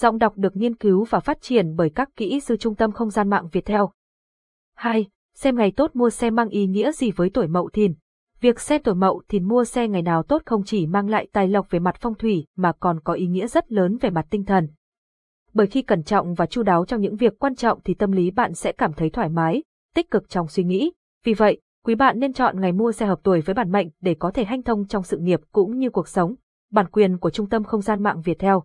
Giọng đọc được nghiên cứu và phát triển bởi các kỹ sư Trung tâm Không gian mạng Việt Theo. 2. Xem ngày tốt mua xe mang ý nghĩa gì với tuổi mậu thìn? Việc xem tuổi mậu thìn mua xe ngày nào tốt không chỉ mang lại tài lộc về mặt phong thủy mà còn có ý nghĩa rất lớn về mặt tinh thần. Bởi khi cẩn trọng và chu đáo trong những việc quan trọng thì tâm lý bạn sẽ cảm thấy thoải mái, tích cực trong suy nghĩ. Vì vậy, quý bạn nên chọn ngày mua xe hợp tuổi với bản mệnh để có thể hanh thông trong sự nghiệp cũng như cuộc sống. Bản quyền của Trung tâm Không gian mạng Việt Theo.